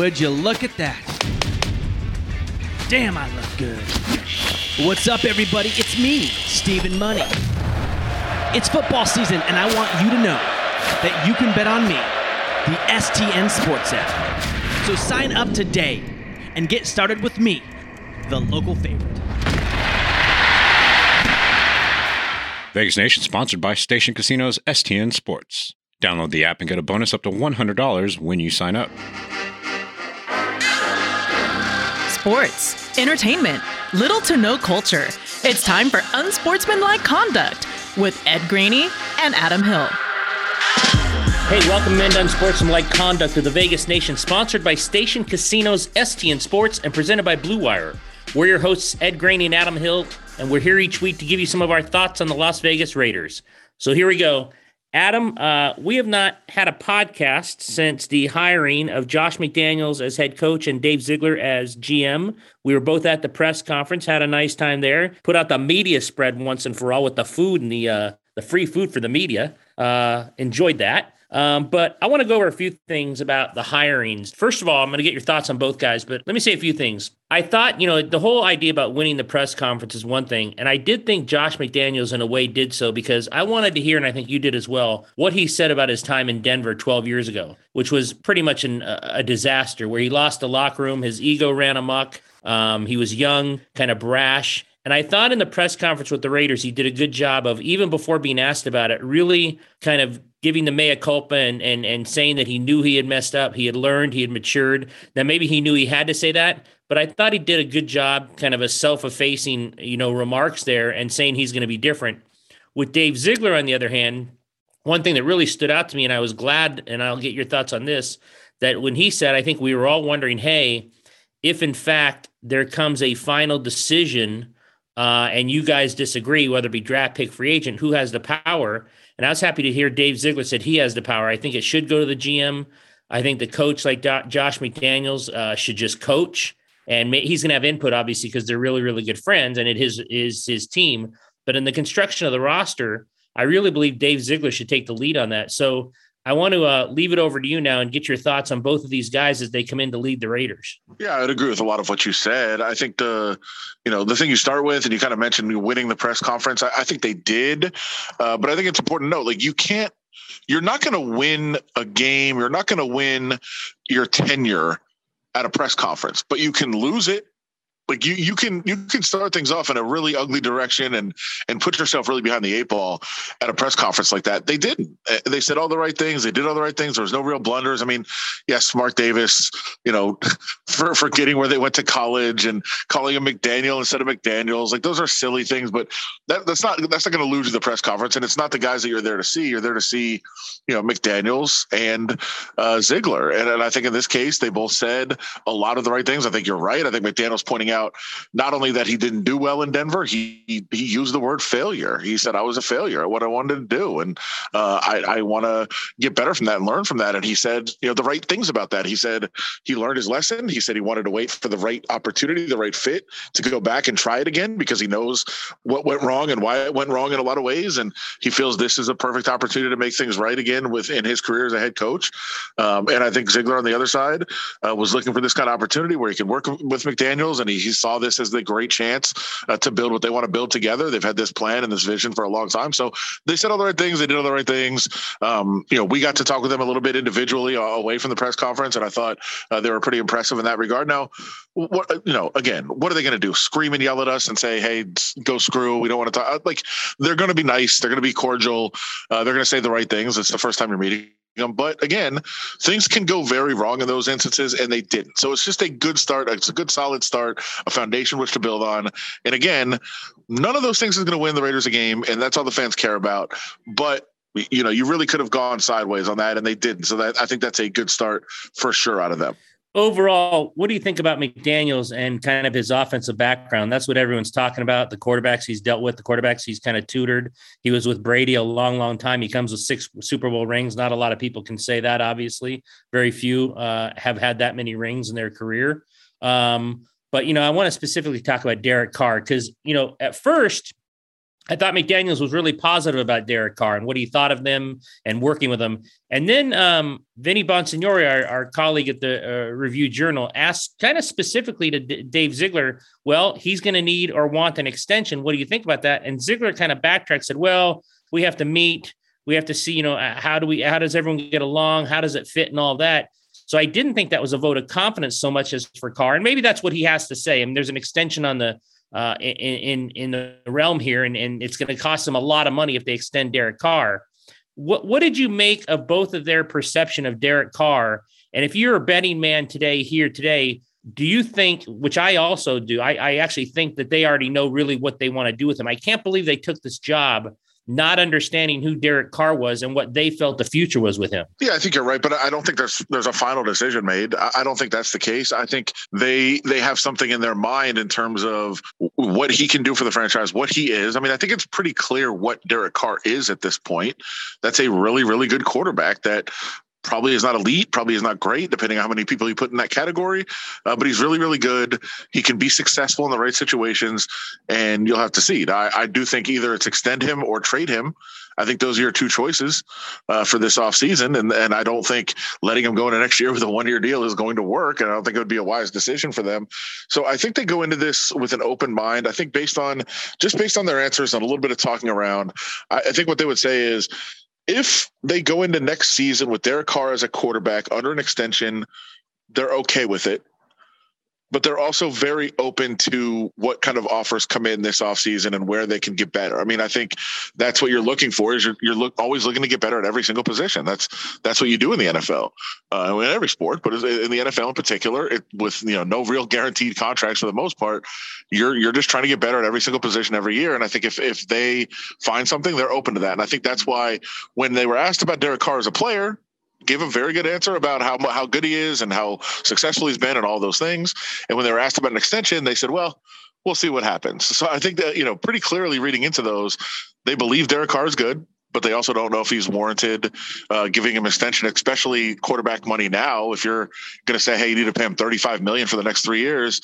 Would you look at that? Damn, I look good. What's up, everybody? It's me, Stephen Money. It's football season, and I want you to know that you can bet on me, the STN Sports app. So sign up today and get started with me, the local favorite. Vegas Nation sponsored by Station Casinos STN Sports. Download the app and get a bonus up to $100 when you sign up. Sports, entertainment, little to no culture. It's time for Unsportsmanlike Conduct with Ed Graney and Adam Hill. Hey, welcome into Unsportsmanlike Conduct of the Vegas Nation, sponsored by Station Casinos STN Sports and presented by Blue Wire. We're your hosts, Ed Graney and Adam Hill, and we're here each week to give you some of our thoughts on the Las Vegas Raiders. So here we go. Adam, uh, we have not had a podcast since the hiring of Josh McDaniels as head coach and Dave Ziegler as GM. We were both at the press conference, had a nice time there. Put out the media spread once and for all with the food and the uh, the free food for the media. Uh, enjoyed that. Um, but I want to go over a few things about the hirings. First of all, I'm going to get your thoughts on both guys, but let me say a few things. I thought, you know, the whole idea about winning the press conference is one thing. And I did think Josh McDaniels, in a way, did so because I wanted to hear, and I think you did as well, what he said about his time in Denver 12 years ago, which was pretty much an, a disaster where he lost the locker room, his ego ran amok. Um, he was young, kind of brash. And I thought in the press conference with the Raiders, he did a good job of, even before being asked about it, really kind of giving the mea culpa and, and, and saying that he knew he had messed up, he had learned, he had matured. Now, maybe he knew he had to say that, but I thought he did a good job, kind of a self-effacing, you know, remarks there and saying he's going to be different. With Dave Ziegler, on the other hand, one thing that really stood out to me, and I was glad, and I'll get your thoughts on this, that when he said, I think we were all wondering, hey, if in fact there comes a final decision uh, and you guys disagree, whether it be draft pick, free agent, who has the power? And I was happy to hear Dave Ziegler said he has the power. I think it should go to the GM. I think the coach, like Josh McDaniels, uh, should just coach, and he's going to have input, obviously, because they're really, really good friends, and it is is his team. But in the construction of the roster, I really believe Dave Ziegler should take the lead on that. So I want to uh, leave it over to you now and get your thoughts on both of these guys as they come in to lead the Raiders. Yeah, I'd agree with a lot of what you said. I think the, you know, the thing you start with, and you kind of mentioned winning the press conference. I, I think they did, uh, but I think it's important to note, like you can't, you're not going to win a game. You're not going to win your tenure at a press conference, but you can lose it like you you can you can start things off in a really ugly direction and and put yourself really behind the eight ball at a press conference like that. They didn't. Uh, they said all the right things. They did all the right things. There was no real blunders. I mean, yes, Mark Davis, you know, for forgetting where they went to college and calling him McDaniel instead of McDaniels. Like those are silly things, but that, that's not that's not going to lose you the press conference. And it's not the guys that you're there to see. You're there to see, you know, McDaniels and uh, Ziegler. And, and I think in this case, they both said a lot of the right things. I think you're right. I think McDaniels pointing out out not only that he didn't do well in Denver, he he, used the word failure. He said, "I was a failure at what I wanted to do, and uh, I, I want to get better from that and learn from that." And he said, you know, the right things about that. He said he learned his lesson. He said he wanted to wait for the right opportunity, the right fit to go back and try it again because he knows what went wrong and why it went wrong in a lot of ways, and he feels this is a perfect opportunity to make things right again within his career as a head coach. Um, and I think Ziegler on the other side uh, was looking for this kind of opportunity where he could work with McDaniel's, and he, he saw this as the great chance uh, to build what they want to build together. They've had this plan and this vision for a long time. So they said all the right things. They did all the right things. Um, you know, we got to talk with them a little bit individually uh, away from the press conference, and I thought uh, they were pretty impressive in that regard. Now, what you know, again, what are they going to do? Scream and yell at us and say, "Hey, go screw! We don't want to talk." Like they're going to be nice. They're going to be cordial. Uh, they're going to say the right things. It's the first time you're meeting them. But again, things can go very wrong in those instances, and they didn't. So it's just a good start. It's a good, solid start, a foundation which to build on. And again, none of those things is going to win the Raiders a game, and that's all the fans care about. But you know, you really could have gone sideways on that, and they didn't. So that I think that's a good start for sure out of them overall, what do you think about McDaniels and kind of his offensive background? That's what everyone's talking about. The quarterbacks he's dealt with, the quarterbacks he's kind of tutored. He was with Brady a long, long time. He comes with six Super Bowl rings. Not a lot of people can say that, obviously. Very few uh, have had that many rings in their career. Um, but, you know, I want to specifically talk about Derek Carr because, you know, at first, I thought McDaniels was really positive about Derek Carr and what he thought of them and working with them. And then um, Vinny Bonsignore, our, our, colleague at the uh, Review Journal, asked kind of specifically to D- Dave Ziegler, well, he's going to need or want an extension. What do you think about that? And Ziegler kind of backtracked, said, well, we have to meet. We have to see, you know, uh, how do we, how does everyone get along? How does it fit and all that? So I didn't think that was a vote of confidence so much as for Carr. And maybe that's what he has to say. I mean, there's an extension on the uh, in in the realm here, and, and it's going to cost them a lot of money if they extend Derek Carr. What what did you make of both of their perception of Derek Carr? And if you're a betting man today, here today, do you think, which I also do, I, I actually think that they already know really what they want to do with him. I can't believe they took this job not understanding who Derek Carr was and what they felt the future was with him. Yeah, I think you're right, but I don't think there's there's a final decision made. I don't think that's the case. I think they they have something in their mind in terms of what he can do for the franchise, what he is. I mean, I think it's pretty clear what Derek Carr is at this point. That's a really really good quarterback that probably is not elite, probably is not great, depending on how many people you put in that category. Uh, but he's really, really good. He can be successful in the right situations, and you'll have to see. I, I do think either it's extend him or trade him. I think those are your two choices uh, for this offseason. And, and I don't think letting him go into next year with a one year deal is going to work. And I don't think it would be a wise decision for them. So I think they go into this with an open mind. I think based on just based on their answers and a little bit of talking around, I, I think what they would say is if they go into next season with Derek Carr as a quarterback under an extension, they're okay with it but they're also very open to what kind of offers come in this offseason and where they can get better. I mean, I think that's what you're looking for is you're, you're look, always looking to get better at every single position. That's that's what you do in the NFL, uh, in every sport, but in the NFL in particular, it, with you know no real guaranteed contracts for the most part, you're you're just trying to get better at every single position every year. And I think if if they find something, they're open to that. And I think that's why when they were asked about Derek Carr as a player, gave a very good answer about how how good he is and how successful he's been and all those things. And when they were asked about an extension, they said, "Well, we'll see what happens." So I think that you know, pretty clearly reading into those, they believe Derek Carr is good. But they also don't know if he's warranted uh, giving him extension, especially quarterback money now. If you're going to say, "Hey, you need to pay him 35 million for the next three years,"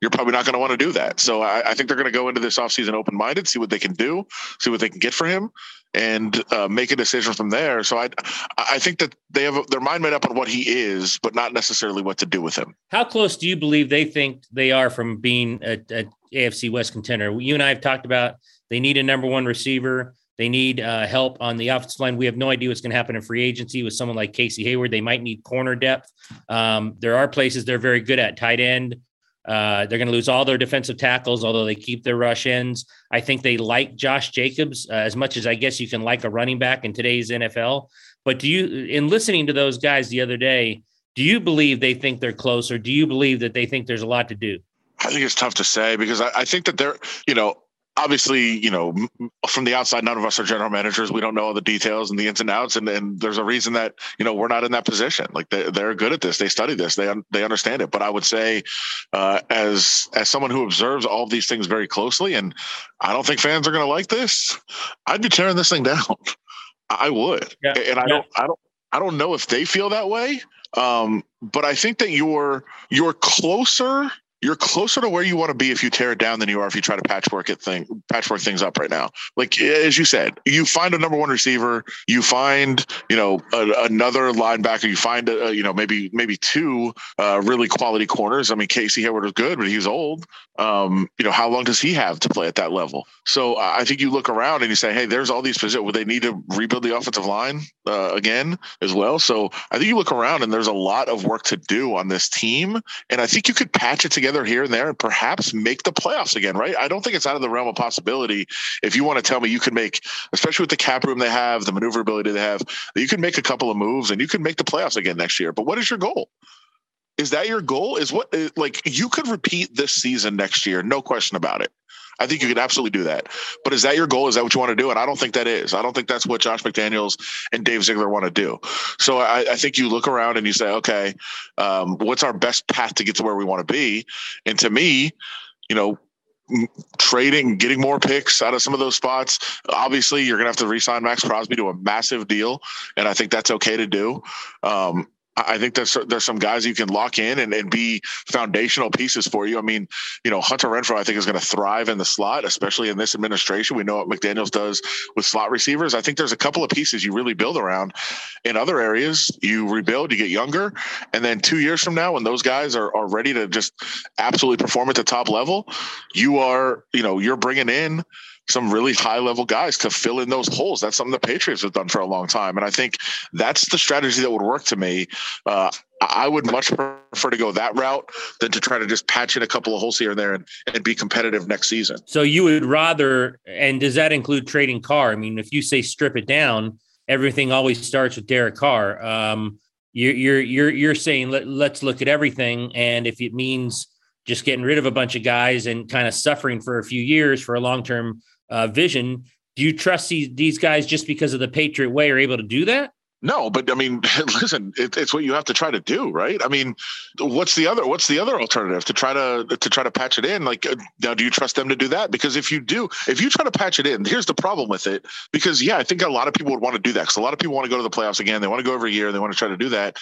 you're probably not going to want to do that. So I, I think they're going to go into this offseason open minded, see what they can do, see what they can get for him, and uh, make a decision from there. So I I think that they have their mind made up on what he is, but not necessarily what to do with him. How close do you believe they think they are from being a, a AFC West contender? You and I have talked about they need a number one receiver. They need uh, help on the offensive line. We have no idea what's going to happen in free agency with someone like Casey Hayward. They might need corner depth. Um, there are places they're very good at tight end. Uh, they're going to lose all their defensive tackles, although they keep their rush ends. I think they like Josh Jacobs uh, as much as I guess you can like a running back in today's NFL. But do you, in listening to those guys the other day, do you believe they think they're close, or do you believe that they think there's a lot to do? I think it's tough to say because I, I think that they're, you know, obviously, you know, from the outside, none of us are general managers. We don't know all the details and the ins and outs. And, and there's a reason that, you know, we're not in that position. Like they, they're good at this. They study this. They, they understand it. But I would say, uh, as, as someone who observes all these things very closely, and I don't think fans are going to like this, I'd be tearing this thing down. I would. Yeah. And I yeah. don't, I don't, I don't know if they feel that way. Um, but I think that you're, you're closer you're closer to where you want to be if you tear it down than you are if you try to patchwork it thing patchwork things up right now. Like as you said, you find a number one receiver, you find you know a, another linebacker, you find a, you know maybe maybe two uh, really quality corners. I mean Casey Hayward was good, but he's old. Um, you know how long does he have to play at that level? So I think you look around and you say, hey, there's all these positions. Would they need to rebuild the offensive line uh, again as well? So I think you look around and there's a lot of work to do on this team, and I think you could patch it together together here and there and perhaps make the playoffs again, right? I don't think it's out of the realm of possibility. If you want to tell me you can make, especially with the cap room they have, the maneuverability they have, you can make a couple of moves and you can make the playoffs again next year. But what is your goal? Is that your goal? Is what like you could repeat this season next year, no question about it. I think you could absolutely do that. But is that your goal? Is that what you want to do? And I don't think that is. I don't think that's what Josh McDaniels and Dave Ziegler want to do. So I, I think you look around and you say, okay, um, what's our best path to get to where we want to be? And to me, you know, trading, getting more picks out of some of those spots. Obviously, you're going to have to re-sign Maxx Crosby to a massive deal, and I think that's okay to do. Um, I think there's there's some guys you can lock in and, and be foundational pieces for you. I mean, you know, Hunter Renfrow, I think is going to thrive in the slot, especially in this administration. We know what McDaniels does with slot receivers. I think there's a couple of pieces you really build around. In other areas, you rebuild, you get younger, and then two years from now, when those guys are, are ready to just absolutely perform at the top level, you are, you know, you're bringing in some really high level guys to fill in those holes. That's something the Patriots have done for a long time. And I think that's the strategy that would work to me. Uh, I would much prefer to go that route than to try to just patch in a couple of holes here and there and, and be competitive next season. So you would rather, and does that include trading Carr? I mean, if you say strip it down, everything always starts with Derek Carr. Um, you're, you're, you're, you're saying let, let's look at everything. And if it means just getting rid of a bunch of guys and kind of suffering for a few years for a long-term uh, vision. Do you trust these, these guys just because of the Patriot way are able to do that? No, but I mean, listen, it, it's what you have to try to do, right? I mean, what's the other? What's the other alternative to try to to try to patch it in? Like, uh, now, do you trust them to do that? Because if you do, if you try to patch it in, here's the problem with it. Because yeah, I think a lot of people would want to do that. Because a lot of people want to go to the playoffs again. They want to go every year. They want to try to do that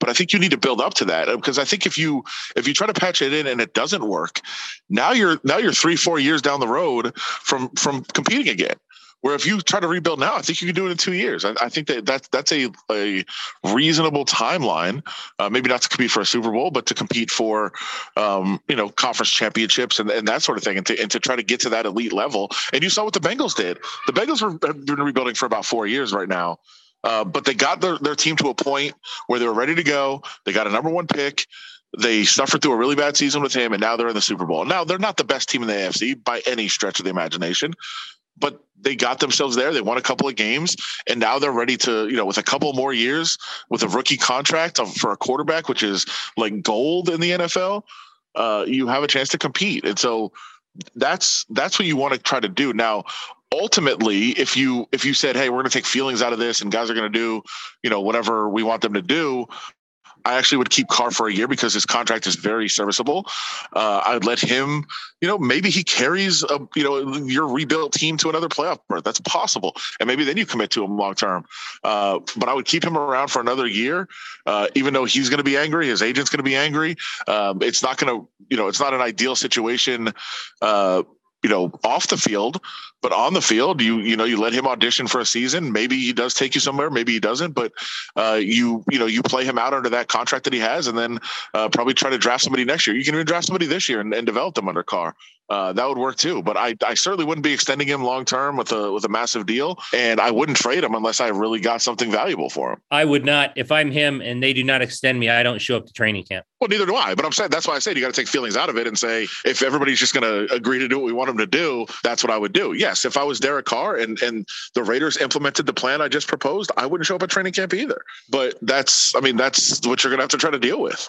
but I think you need to build up to that because I think if you if you try to patch it in and it doesn't work, now you're now you're three four years down the road from from competing again. Where if you try to rebuild now, I think you can do it in two years. I, I think that that's that's a a reasonable timeline. Uh, maybe not to compete for a Super Bowl, but to compete for um, you know conference championships and, and that sort of thing, and to and to try to get to that elite level. And you saw what the Bengals did. The Bengals have been rebuilding for about four years right now. Uh, but they got their, their team to a point where they were ready to go. They got a number one pick. They suffered through a really bad season with him, and now they're in the Super Bowl. Now they're not the best team in the AFC by any stretch of the imagination, but they got themselves there. They won a couple of games, and now they're ready to, you know, with a couple more years with a rookie contract for a quarterback, which is like gold in the NFL. Uh, you have a chance to compete, and so that's that's what you want to try to do. Now, ultimately if you if you said hey we're going to take feelings out of this and guys are going to do you know whatever we want them to do I actually would keep Carr for a year because his contract is very serviceable. Uh, I'd let him, you know, maybe he carries a, you know, your rebuilt team to another playoff berth. That's possible, and maybe then you commit to him long term. Uh, but I would keep him around for another year, uh, even though he's going to be angry, his agent's going to be angry. Um, it's not going to, you know, it's not an ideal situation uh, you know, off the field, but on the field, you you know, you let him audition for a season. Maybe he does take you somewhere, maybe he doesn't, but uh, you you know, you play him out under that contract that he has, and then uh, probably try to draft somebody next year. You can even draft somebody this year and, and develop them under Carr. Uh, that would work too. But I, I certainly wouldn't be extending him long term with a with a massive deal, and I wouldn't trade him unless I really got something valuable for him. I would not. If I'm him and they do not extend me, I don't show up to training camp. Well, neither do I. But I'm saying that's why I said you got to take feelings out of it and say if everybody's just going to agree to do what we want them to do, that's what I would do. Yes, if I was Derek Carr and and the Raiders implemented the plan I just proposed, I wouldn't show up at training camp either. But that's I mean that's what you're going to have to try to deal with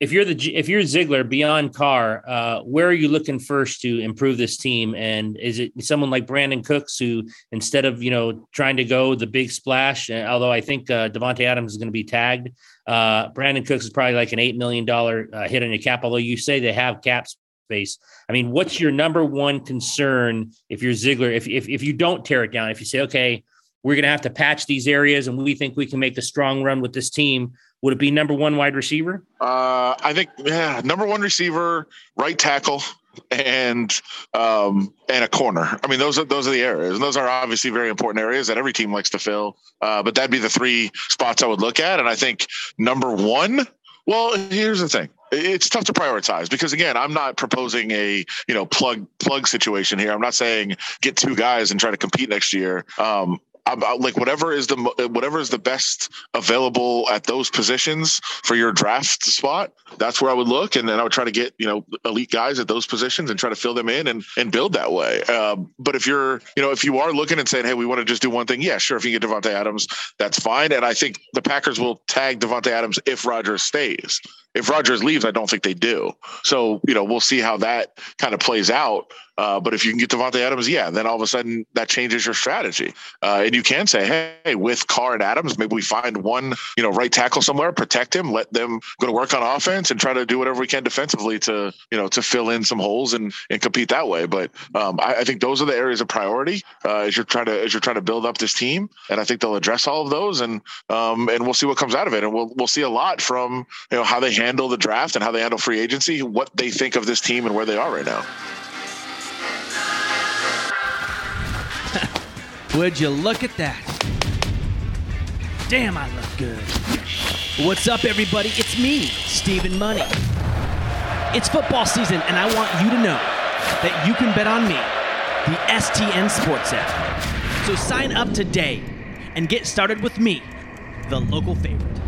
if you're the if you're Ziegler beyond Carr, uh, where are you looking first to improve this team? And is it someone like Brandin Cooks who, instead of you know trying to go the big splash, uh, although I think uh, Davante Adams is going to be tagged, uh, Brandin Cooks is probably like an eight million dollar uh, hit on your cap. Although you say they have cap I mean, what's your number one concern if you're Ziegler? If if if you don't tear it down, if you say okay, we're going to have to patch these areas, and we think we can make a strong run with this team would it be number one wide receiver? Uh, I think yeah, number one receiver, right tackle, and um, and a corner. I mean, those are those are the areas, and those are obviously very important areas that every team likes to fill. Uh, but that'd be the three spots I would look at, and I think number one. Well, here's the thing it's tough to prioritize because again i'm not proposing a you know plug plug situation here i'm not saying get two guys and try to compete next year um, about like whatever is the whatever is the best available at those positions for your draft spot. That's where I would look, and then I would try to get you know elite guys at those positions and try to fill them in and and build that way. Um, but if you're you know if you are looking and saying, hey, we want to just do one thing, yeah, sure. If you get Davante Adams, that's fine. And I think the Packers will tag Davante Adams if Rodgers stays. If Rodgers leaves, I don't think they do. So, you know, we'll see how that kind of plays out. Uh, but if you can get Davante Adams, yeah, then all of a sudden that changes your strategy. Uh, and you can say, hey, with Carr and Adams, maybe we find one, you know, right tackle somewhere, protect him, let them go to work on offense, and try to do whatever we can defensively to, you know, to fill in some holes and and compete that way. But um, I, I, think those are the areas of priority uh, as you're trying to as you're trying to build up this team, and I think they'll address all of those, and um, and we'll see what comes out of it, and we'll we'll see a lot from you know how they handle the draft and how they handle free agency, what they think of this team and where they are right now. Would you look at that? Damn, I look good. What's up, everybody? It's me, Stephen Money. It's football season, and I want you to know that you can bet on me, the STN Sports app. So sign up today and get started with me, the local favorite.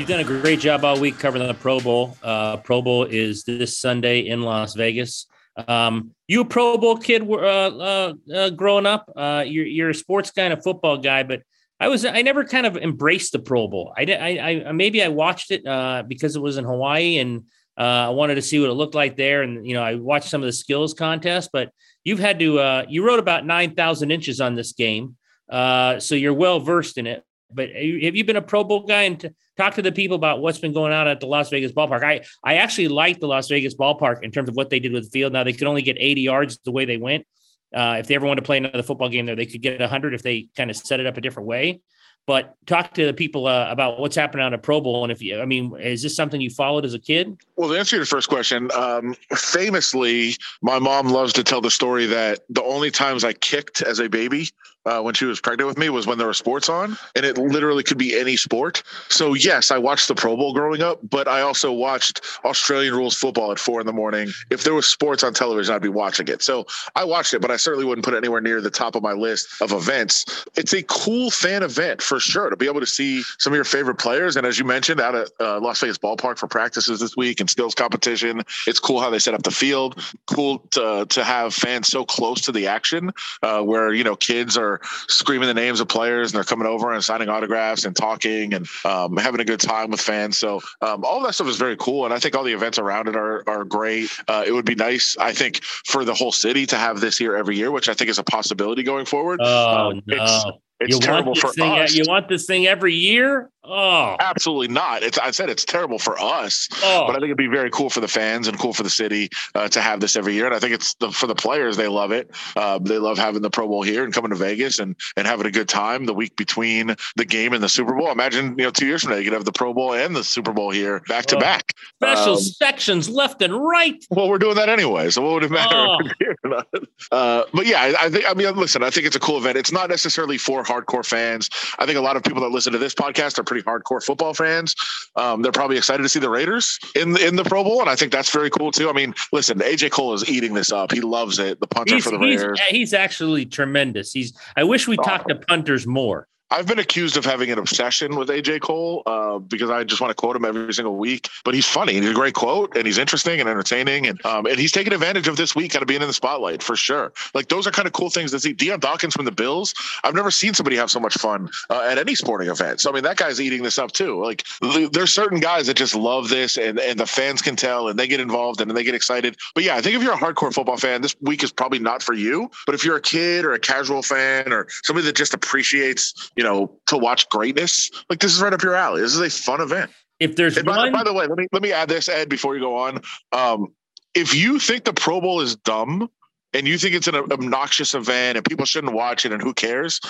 You've done a great job all week covering the Pro Bowl. Uh, Pro Bowl is this Sunday in Las Vegas. Um, you a Pro Bowl kid uh, uh, uh, growing up? Uh, you're, you're a sports guy and a football guy, but I was I never kind of embraced the Pro Bowl. I I, I maybe I watched it uh, because it was in Hawaii and uh, I wanted to see what it looked like there, and you know I watched some of the skills contests. But you've had to uh, you wrote about nine thousand inches on this game, uh, so you're well versed in it. But have you been a Pro Bowl guy and t- talk to the people about what's been going on at the Las Vegas ballpark? I I actually like the Las Vegas ballpark in terms of what they did with the field. Now they could only get 80 yards the way they went. Uh, if they ever want to play another football game there, they could get 100 if they kind of set it up a different way. But talk to the people uh, about what's happening on a Pro Bowl, and if you, I mean, is this something you followed as a kid? Well, to answer your first question, um, famously, my mom loves to tell the story that the only times I kicked as a baby uh, when she was pregnant with me was when there were sports on, and it literally could be any sport. So yes, I watched the Pro Bowl growing up, but I also watched Australian rules football at four in the morning. If there was sports on television, I'd be watching it. So I watched it, but I certainly wouldn't put it anywhere near the top of my list of events. It's a cool fan event for sure to be able to see some of your favorite players, and as you mentioned, out at uh, Las Vegas ballpark for practices this week and skills competition. It's cool how they set up the field. Cool to to have fans so close to the action, uh, where you know kids are are screaming the names of players and they're coming over and signing autographs and talking and um, having a good time with fans. So um, all that stuff is very cool, and I think all the events around it are are great. Uh, it would be nice, I think, for the whole city to have this here every year, which I think is a possibility going forward. Oh um, no! It's you terrible for thing, us. You want this thing every year? Oh, absolutely not. It's I said it's terrible for us, oh. but I think it'd be very cool for the fans and cool for the city uh, to have this every year. And I think it's the, for the players. They love it. Uh, they love having the Pro Bowl here and coming to Vegas and and having a good time the week between the game and the Super Bowl. Imagine you know two years from now you could have the Pro Bowl and the Super Bowl here back to oh. back. Special um, sections left and right. Well, we're doing that anyway, so what would it matter? Oh. uh, but yeah, I, I think I mean listen, I think it's a cool event. It's not necessarily for hardcore fans. I think a lot of people that listen to this podcast are pretty hardcore football fans. Um, they're probably excited to see the Raiders in the, in the Pro Bowl, and I think that's very cool too. I mean, listen, AJ Cole is eating this up. He loves it. The punter he's, for the Raiders. He's, he's actually tremendous. He's. I wish we talked to punters more. I've been accused of having an obsession with AJ Cole uh, because I just want to quote him every single week. But he's funny. He's a great quote, and he's interesting and entertaining, and um, and he's taking advantage of this week, kind of being in the spotlight for sure. Like those are kind of cool things to see. Dion Dawkins from the Bills. I've never seen somebody have so much fun uh, at any sporting event. So I mean, that guy's eating this up too. Like there's certain guys that just love this, and and the fans can tell, and they get involved, and they get excited. But yeah, I think if you're a hardcore football fan, this week is probably not for you. But if you're a kid or a casual fan or somebody that just appreciates, you know, to watch greatness, like this is right up your alley. This is a fun event. If there's by, one... by, the way, let me let me add this, Ed, before you go on. Um, if you think the Pro Bowl is dumb and you think it's an obnoxious event and people shouldn't watch it and who cares,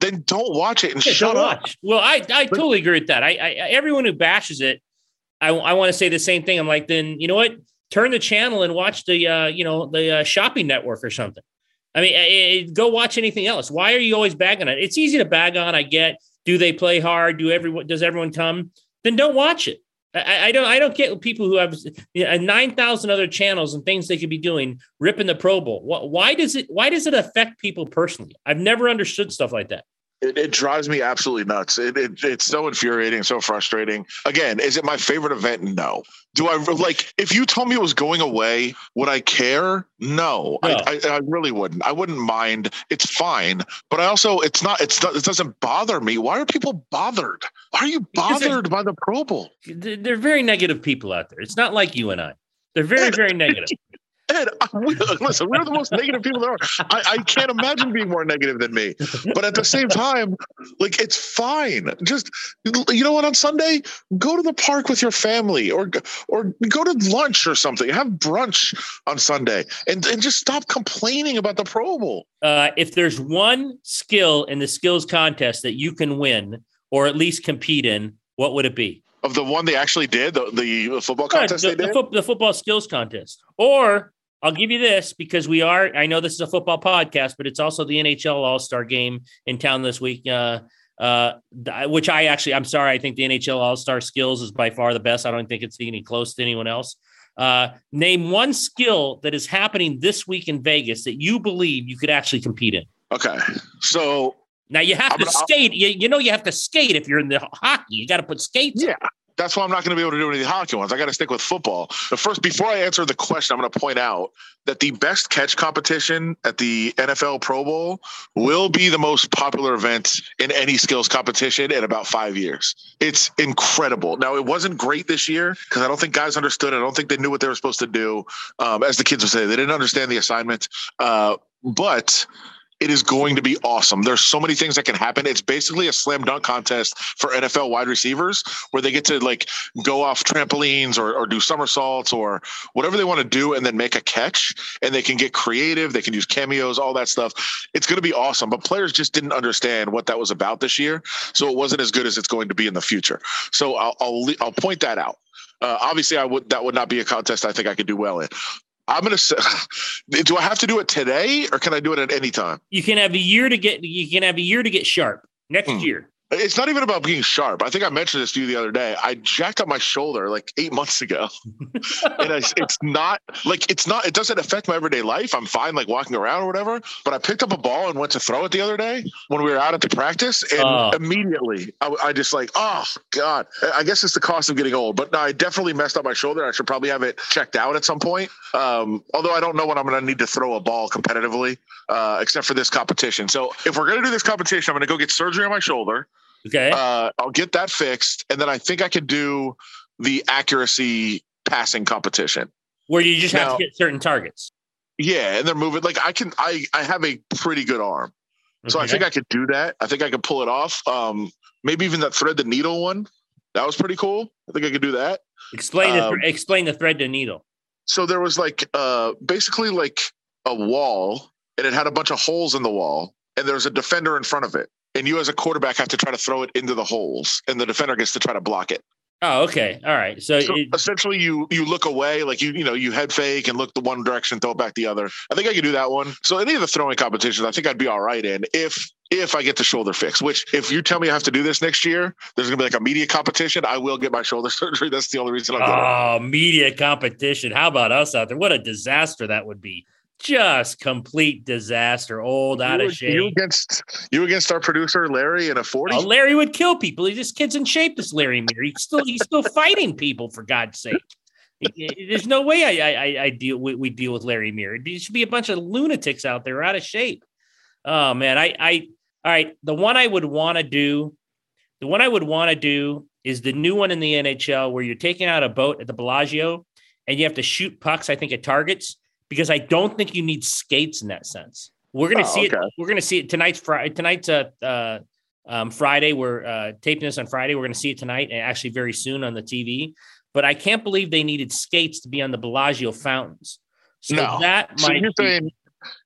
then don't watch it and yeah, shut up. Watch. Well, I I totally agree with that. I, I everyone who bashes it, I I want to say the same thing. I'm like, then you know what? Turn the channel and watch the uh, you know the uh, shopping network or something. I mean, I, I, go watch anything else. Why are you always bagging on it? It's easy to bag on. I get do they play hard? Do everyone does everyone come? Then don't watch it. I, I don't I don't get people who have you know, nine thousand other channels and things they could be doing ripping the Pro Bowl. Why does it Why does it affect people personally? I've never understood stuff like that. It, it drives me absolutely nuts. It, it, it's so infuriating, so frustrating. Again, is it my favorite event? No. Do I like? If you told me it was going away, would I care? No, No. I, I, I really wouldn't. I wouldn't mind. It's fine, but I also it's not. It's not, it doesn't bother me. Why are people bothered? Why are you bothered by the Pro Bowl? They're they're very negative people out there. It's not like you and I. They're very, very negative. Ed, I- we, listen, we're the most negative people there are. I, I can't imagine being more negative than me. But at the same time, like it's fine. Just you know what? On Sunday, go to the park with your family, or or go to lunch or something. Have brunch on Sunday, and and just stop complaining about the Pro Bowl. Uh, if there's one skill in the skills contest that you can win or at least compete in, what would it be? Of the one they actually did, the, the football Yeah, contest the, they the fo- the football skills contest. Or I'll give you this because we are, I know this is a football podcast, but it's also the NHL All Star game in town this week. Uh, uh, which I actually, I'm sorry, I think the NHL All Star skills is by far the best. I don't think it's any close to anyone else. Uh, name one skill that is happening this week in Vegas that you believe you could actually compete in. Okay, so Now you have I'm to gonna- skate. You, you know you have to skate if you're in the hockey. You got to put skates. Yeah. That's why I'm not going to be able to do any hockey ones. I got to stick with football. But first, before I answer the question, I'm going to point out that the best catch competition at the NFL Pro Bowl will be the most popular event in any skills competition in about five years. It's incredible. Now, it wasn't great this year because I don't think guys understood. I don't think they knew what they were supposed to do. Um, as the kids would say, they didn't understand the assignment. Uh, but it is going to be awesome. There's so many things that can happen. It's basically a slam dunk contest for NFL wide receivers where they get to like go off trampolines or, or do somersaults or whatever they want to do and then make a catch and they can get creative. They can use cameos, all that stuff. It's going to be awesome. But players just didn't understand what that was about this year. So it wasn't as good as it's going to be in the future. So I'll, I'll, I'll point that out. Uh, obviously, I would that would not be a contest I think I could do well in. I'm gonna say, do I have to do it today or can I do it at any time? You can have a year to get. You can have a year to get sharp next Hmm. year. It's not even about being sharp. I think I mentioned this to you the other day. I jacked up my shoulder like eight months ago, and I, it's not like it's not. It doesn't affect my everyday life. I'm fine, like walking around or whatever. But I picked up a ball and went to throw it the other day when we were out at the practice, and Oh. immediately I, I just like, oh god. I guess it's the cost of getting old. But no, I definitely messed up my shoulder. I should probably have it checked out at some point. Um, although I don't know when I'm going to need to throw a ball competitively, uh, except for this competition. So if we're going to do this competition, I'm going to go get surgery on my shoulder Okay. uh, I'll get that fixed, and then I think I could do the accuracy passing competition. Where you just have to get certain targets. Yeah, and they're moving like I can. I I have a pretty good arm, so I think I could do that. I think I could pull it off. Um, maybe even that thread the needle one. That was pretty cool. I think I could do that. explain the um, explain the thread to needle. So there was like uh basically like a wall, and it had a bunch of holes in the wall, and there's a defender in front of it. And you as a quarterback have to try to throw it into the holes, and the defender gets to try to block it. Oh, okay. All right. So, So it, essentially, you you look away, like you you know you head fake and look the one direction, throw it back the other. I think I could do that one. So any of the throwing competitions, I think I'd be all right in if if I get the shoulder fixed. Which if you tell me I have to do this next year, there's gonna be like a media competition. I will get my shoulder surgery. That's the only reason I'm doing it. oh, media competition. How about us out there? What a disaster that would be. Just complete disaster. Old, out of shape. you against you against our producer Larry in a forty. Oh, Larry would kill people. He this kid's in shape. This Larry Muir. He's still he's still fighting people for God's sake. There's no way I I, I- deal we, we deal with Larry Muir. There should be a bunch of lunatics out there out of shape. Oh man, I I all right. The one I would want to do, the one I would want to do is the new one in the NHL where you're taking out a boat at the Bellagio and you have to shoot pucks. I think at targets because I don't think you need skates in that sense. We're gonna Oh, see okay. it. We're gonna see it tonight's Friday. Tonight's uh, uh um, Friday. We're uh, taping this on Friday. We're going to see it tonight and actually very soon on the TV. But I can't believe they needed skates to be on the Bellagio fountains. So No. that So might you're be- saying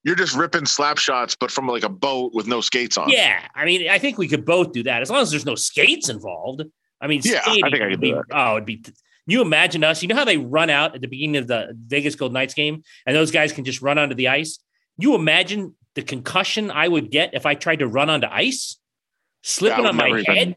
you're just ripping slap shots, but from like a boat with no skates on. yeah. I mean, I think we could both do that as long as there's no skates involved. I mean, Yeah, I think I could be, oh, it'd be. You imagine us. You know how they run out at the beginning of the Vegas Gold Knights game, and those guys can just run onto the ice. You imagine the concussion I would get if I tried to run onto ice, slipping would on my even- head.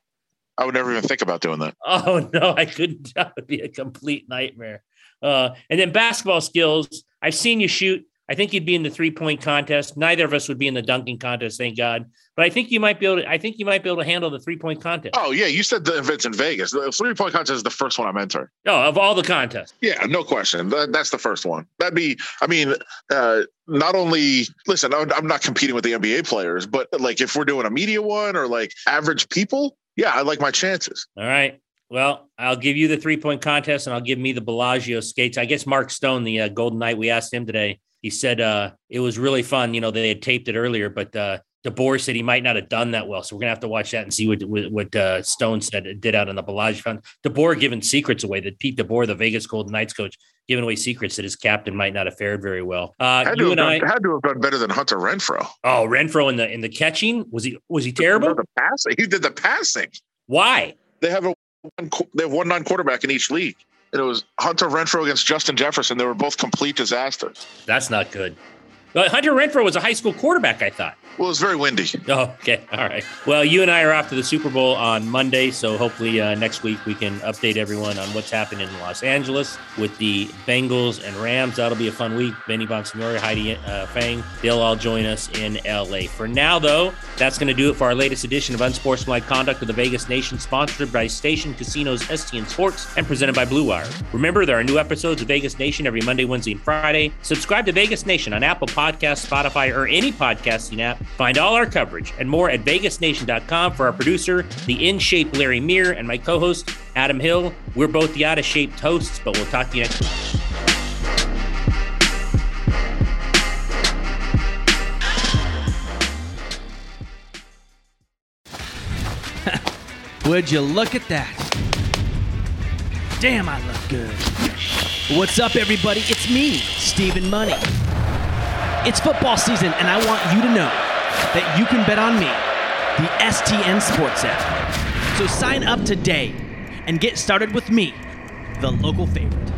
I would never even think about doing that. Oh no, I couldn't. That would be a complete nightmare. Uh, and then basketball skills. I've seen you shoot. I think you'd be in the three point contest. Neither of us would be in the dunking contest, thank God. But I think you might be able to. I think you might be able to handle the three point contest. Oh yeah, you said the events in Vegas. The three point contest is the first one I'm entering. Oh, of all the contests. Yeah, no question. That, that's the first one. That'd be. I mean, uh, not only listen. I'm not competing with the NBA players, but like if we're doing a media one or like average people, yeah, I like my chances. All right. Well, I'll give you the three point contest, and I'll give me the Bellagio skates. I guess Mark Stone, the uh, Golden Knight, we asked him today. He said uh, it was really fun. You know, they had taped it earlier, but uh, DeBoer said he might not have done that well. So we're gonna have to watch that and see what what, what uh, Stone said did out on the Bellagio front. DeBoer giving secrets away. That Pete DeBoer, the Vegas Golden Knights coach, giving away secrets that his captain might not have fared very well. Uh, had, to have done, I, had to have done better than Hunter Renfrow. Oh, Renfrow in the in the catching was he was he terrible? The passing, he did the passing. Why? They have a they have one non quarterback in each league. It was Hunter Renfrow against Justin Jefferson. They were both complete disasters. That's not good. But Hunter Renfrow was a high school quarterback, I thought. Well, it's very windy. Oh, okay. All right. Well, you and I are off to the Super Bowl on Monday, so hopefully uh, next week we can update everyone on what's happening in Los Angeles with the Bengals and Rams. That'll be a fun week. Vinny Bonsignore, Heidi uh, Fang, they'll all join us in LA. For now, though, that's going to do it for our latest edition of Unsportsmanlike Conduct of the Vegas Nation, sponsored by Station Casinos STN Sports and presented by Blue Wire. Remember, there are new episodes of Vegas Nation every Monday, Wednesday, and Friday. Subscribe to Vegas Nation on Apple Podcasts, Spotify, or any podcasting app. Find all our coverage and more at vegasnation.com for our producer, the in shape Larry Meir, and my co host, Adam Hill. We're both the out of shape hosts, but we'll talk to you next week. Would you look at that? Damn, I look good. What's up, everybody? It's me, Stephen Money. It's football season, and I want you to know that you can bet on me, the STN Sports app. So sign up today and get started with me, the local favorite.